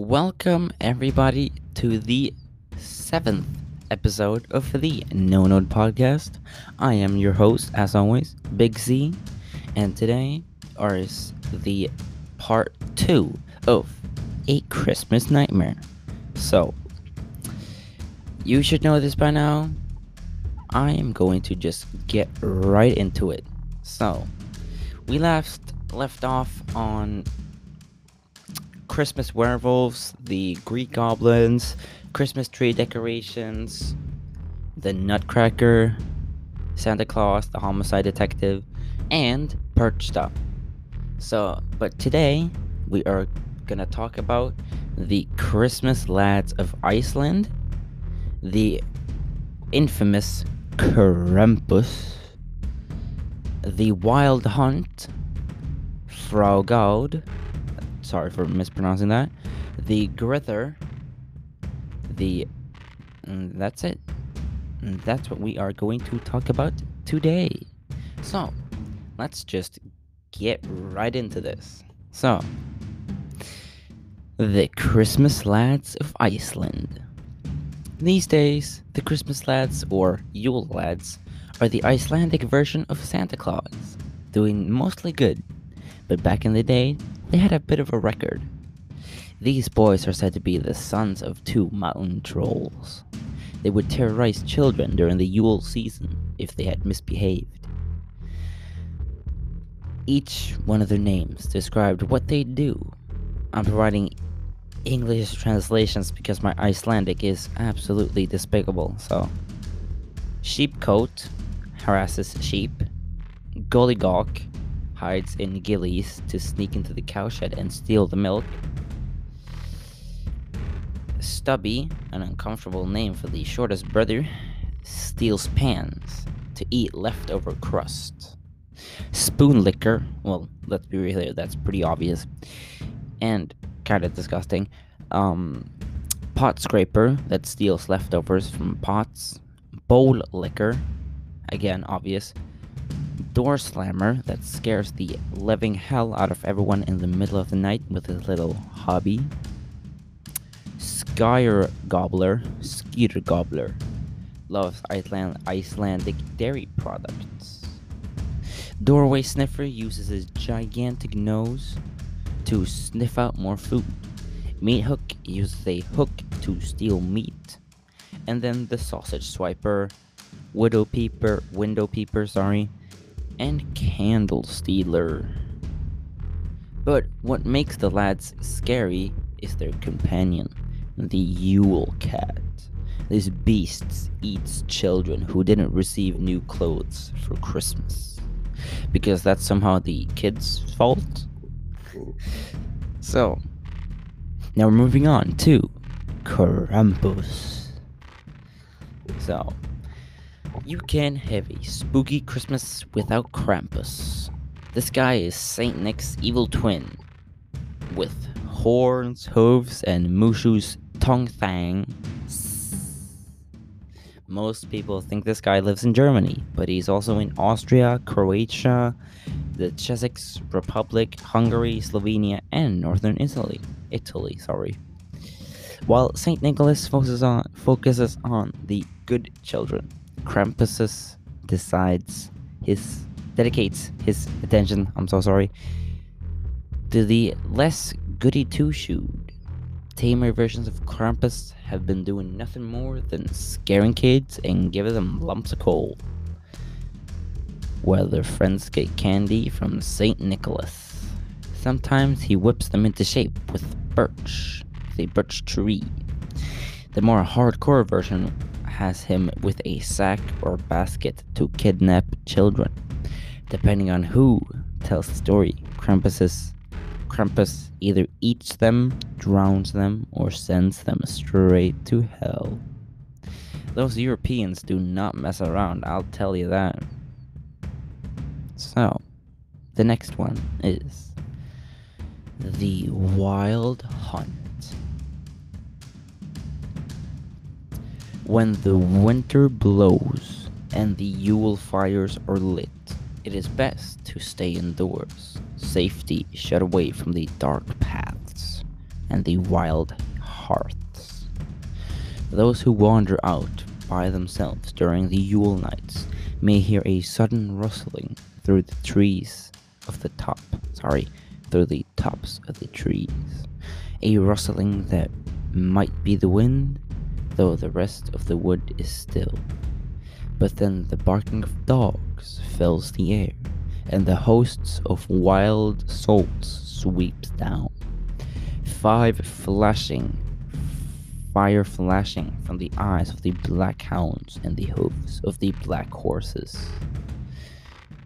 welcome everybody to the seventh episode of the NoNote Podcast. I am your host, as always, Big C, and today is the part two of A Christmas Nightmare. So, you should know this by now. I am going to just get right into it. So, we left left off on Christmas werewolves, the Greek goblins, Christmas tree decorations, the Nutcracker, Santa Claus, the homicide detective, and Perched Up. So, but today we are gonna talk about the Christmas lads of Iceland, the infamous Krampus, the Wild Hunt, Frau Gaud, sorry for mispronouncing that, the Grither, the. Mm, that's it. Mm, that's what we are going to talk about today. So, let's just get right into this. So, the Christmas lads of Iceland. These days, the Christmas lads, or Yule lads, are the Icelandic version of Santa Claus, doing mostly good. But back in the day, they had a bit of a record. These boys are said to be the sons of two mountain trolls. They would terrorize children during the Yule season if they had misbehaved. Each one of their names described what they'd do. I'm providing English translations because my Icelandic is absolutely despicable. So, Sheepcoat harasses sheep. Gully Gawk hides in gillies to sneak into the cowshed and steal the milk. Stubby, an uncomfortable name for the shortest brother, steals pans to eat leftover crust. Spoon licker, well, let's be real, here, that's pretty obvious. And kind of disgusting. Um, pot scraper that steals leftovers from pots. Bowl licker, again obvious. Door slammer that scares the living hell out of everyone in the middle of the night with his little hobby. Skyr gobbler, skeeter gobbler, loves Iceland Icelandic dairy products. Doorway sniffer uses his gigantic nose to sniff out more food. Meat Hook uses a hook to steal meat. And then the Sausage Swiper, Widow Peeper, Window Peeper, sorry, and Candle Stealer. But what makes the lads scary is their companion, the Yule Cat. This beast eats children who didn't receive new clothes for Christmas. Because that's somehow the kids' fault? So, now we're moving on to Krampus. So, you can have a spooky Christmas without Krampus. This guy is Saint Nick's evil twin, with horns, hooves, and Mushu's tongue thang. Most people think this guy lives in Germany, but he's also in Austria, Croatia, the Czech Republic, Hungary, Slovenia, and northern Italy. Italy, sorry. While Saint Nicholas focuses on focuses on the good children, Krampus decides his dedicates his attention. I'm so sorry to the less goody two shoed. Tamer versions of Krampus have been doing nothing more than scaring kids and giving them lumps of coal while their friends get candy from St. Nicholas. Sometimes he whips them into shape with birch, a birch tree. The more hardcore version has him with a sack or basket to kidnap children. Depending on who tells the story, Krampus, Krampus either eats them, drowns them, or sends them straight to hell. Those Europeans do not mess around, I'll tell you that. So, the next one is The Wild Hunt. When the winter blows and the Yule fires are lit, it is best to stay indoors, safety shut away from the dark paths. and the wild hearths. Those who wander out by themselves during the Yule nights may hear a sudden rustling through the trees of the top, sorry, through the tops of the trees. A rustling that might be the wind, though the rest of the wood is still. But then the barking of dogs fills the air, and the hosts of wild souls sweeps down. Five flashing, fire flashing from the eyes of the black hounds and the hooves of the black horses.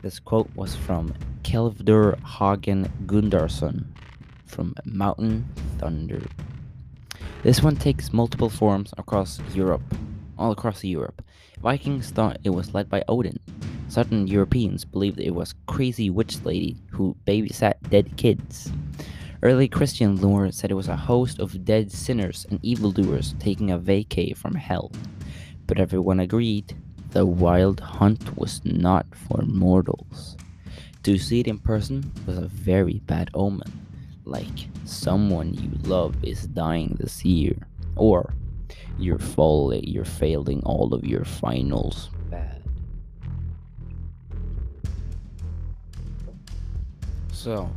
This quote was from Kveldulf Hagan Gundarsson from Mountain Thunder. This one takes multiple forms across Europe, all across Europe. Vikings thought it was led by Odin. Certain Europeans believed it was crazy witch lady who babysat dead kids. Early Christian lore said it was a host of dead sinners and evildoers taking a vacay from hell. But everyone agreed the wild hunt was not for mortals. To see it in person was a very bad omen, like someone you love is dying this year, or you're falling, you're failing all of your finals bad. So,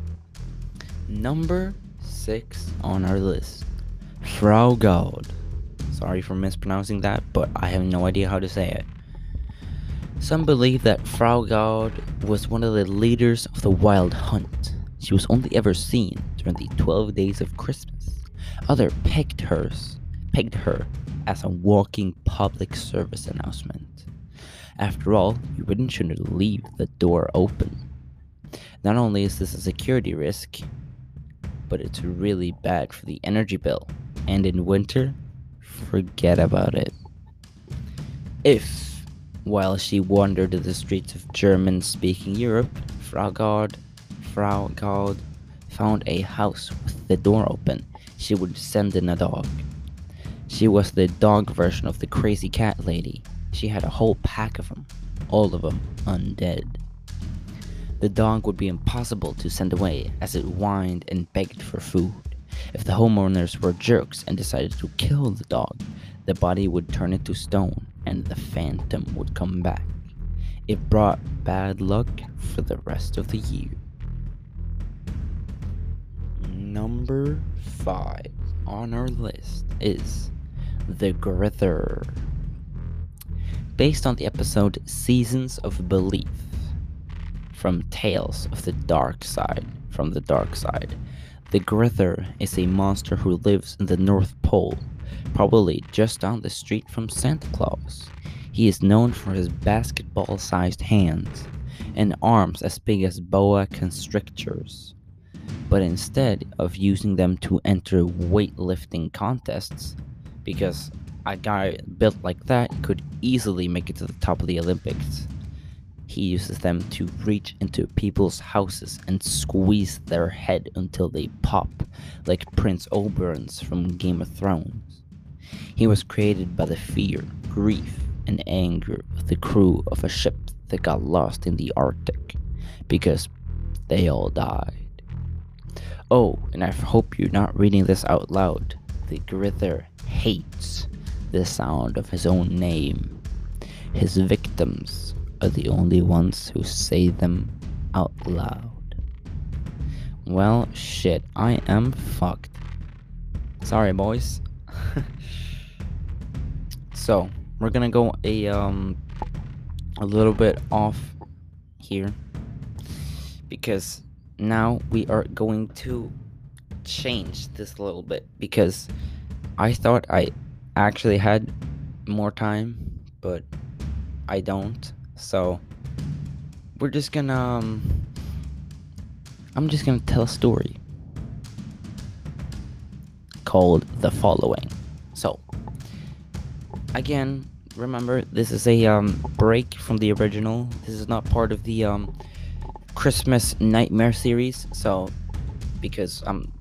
number six on our list, Frau Gaud. Sorry for mispronouncing that, but I have no idea how to say it. Some believe that Frau Gaud was one of the leaders of the Wild Hunt. She was only ever seen during the 12 days of Christmas. Other pegged her, pegged her as a walking public service announcement. After all, you wouldn't shouldn't leave the door open. Not only is this a security risk, but it's really bad for the energy bill. And in winter, forget about it. If, while she wandered the streets of German speaking Europe, Frau Gaud, Frau Gaud found a house with the door open, she would send in a dog. She was the dog version of the crazy cat lady. She had a whole pack of them, all of them undead. The dog would be impossible to send away as it whined and begged for food. If the homeowners were jerks and decided to kill the dog, the body would turn into stone and the phantom would come back. It brought bad luck for the rest of the year. Number 5 on our list is The Grither. Based on the episode Seasons of Belief from Tales of the Dark Side from the Dark Side. The Grither is a monster who lives in the North Pole, probably just down the street from Santa Claus. He is known for his basketball sized hands and arms as big as boa constrictors. But instead of using them to enter weightlifting contests, because a guy built like that could easily make it to the top of the Olympics, he uses them to reach into people's houses and squeeze their head until they pop, like Prince Oberyn's from Game of Thrones. He was created by the fear, grief, and anger of the crew of a ship that got lost in the Arctic, because they all died. Oh, and I hope you're not reading this out loud. The Grither hates the sound of his own name. His victims are the only ones who say them out loud. Well, shit, I am fucked. Sorry, boys. so, we're gonna go a um a little bit off here because now we are going to change this a little bit because I thought I actually had more time, but I don't. So we're just gonna um, I'm just gonna tell a story called The Following. So again, remember this is a um, break from the original. This is not part of the um, Christmas Nightmare series. So because I'm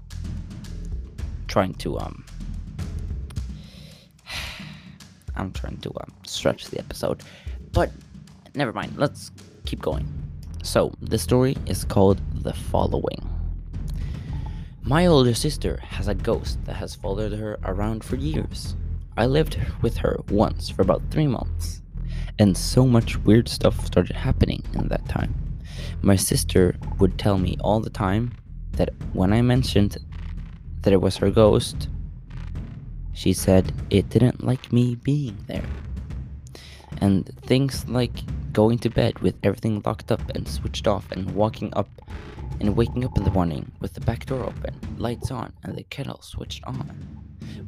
trying to um I'm trying to um, stretch the episode. But never mind. Let's keep going. So, the story is called The Following. My older sister has a ghost that has followed her around for years. I lived with her once for about three months, and so much weird stuff started happening in that time. My sister would tell me all the time that when I mentioned that it was her ghost, she said it didn't like me being there. And things like going to bed with everything locked up and switched off, and walking up and waking up in the morning with the back door open, lights on, and the kettle switched on.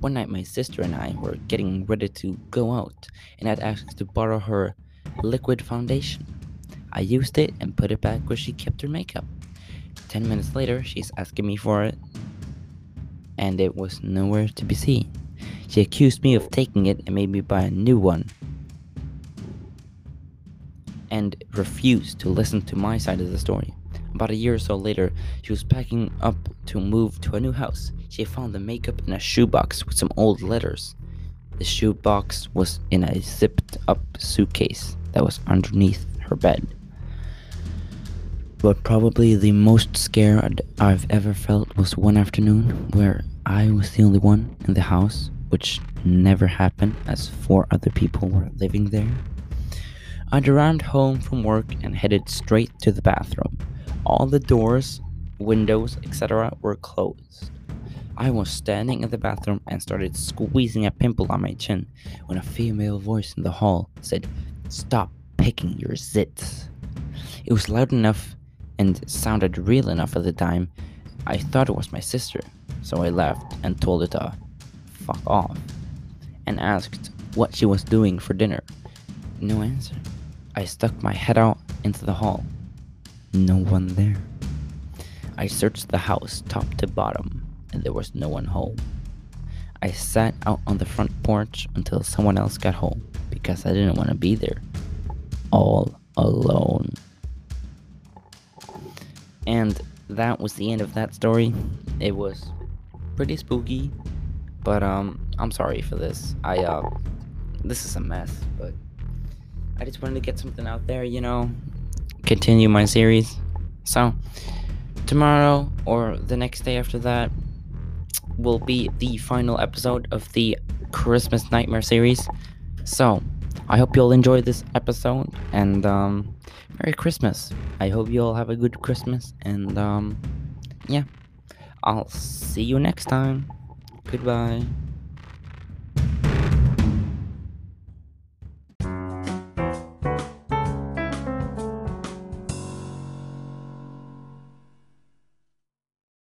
One night, my sister and I were getting ready to go out, and I'd asked to borrow her liquid foundation. I used it and put it back where she kept her makeup. Ten minutes later, she's asking me for it, and it was nowhere to be seen. She accused me of taking it and made me buy a new one, and refused to listen to my side of the story. About a year or so later, she was packing up to move to a new house. She found the makeup in a shoebox with some old letters. The shoebox was in a zipped up suitcase that was underneath her bed. But probably the most scared I've ever felt was one afternoon where I was the only one in the house, which never happened as four other people were living there. I'd arrived home from work and headed straight to the bathroom. All the doors, windows, etc. were closed. I was standing in the bathroom and started squeezing a pimple on my chin when a female voice in the hall said, Stop picking your zits. It was loud enough and sounded real enough at the time. I thought it was my sister, so I left and told her to fuck off and asked what she was doing for dinner. No answer. I stuck my head out into the hall. No one there. I searched the house top to bottom, and there was no one home. I sat out on the front porch until someone else got home because I didn't want to be there all alone. And that was the end of that story. It was pretty spooky, but um I'm sorry for this. I uh this is a mess, but I just wanted to get something out there, you know, continue my series. So, tomorrow or the next day after that will be the final episode of the Christmas Nightmare series. So, I hope you'll enjoy this episode and um Merry Christmas. I hope you all have a good Christmas and um yeah. I'll see you next time. Goodbye.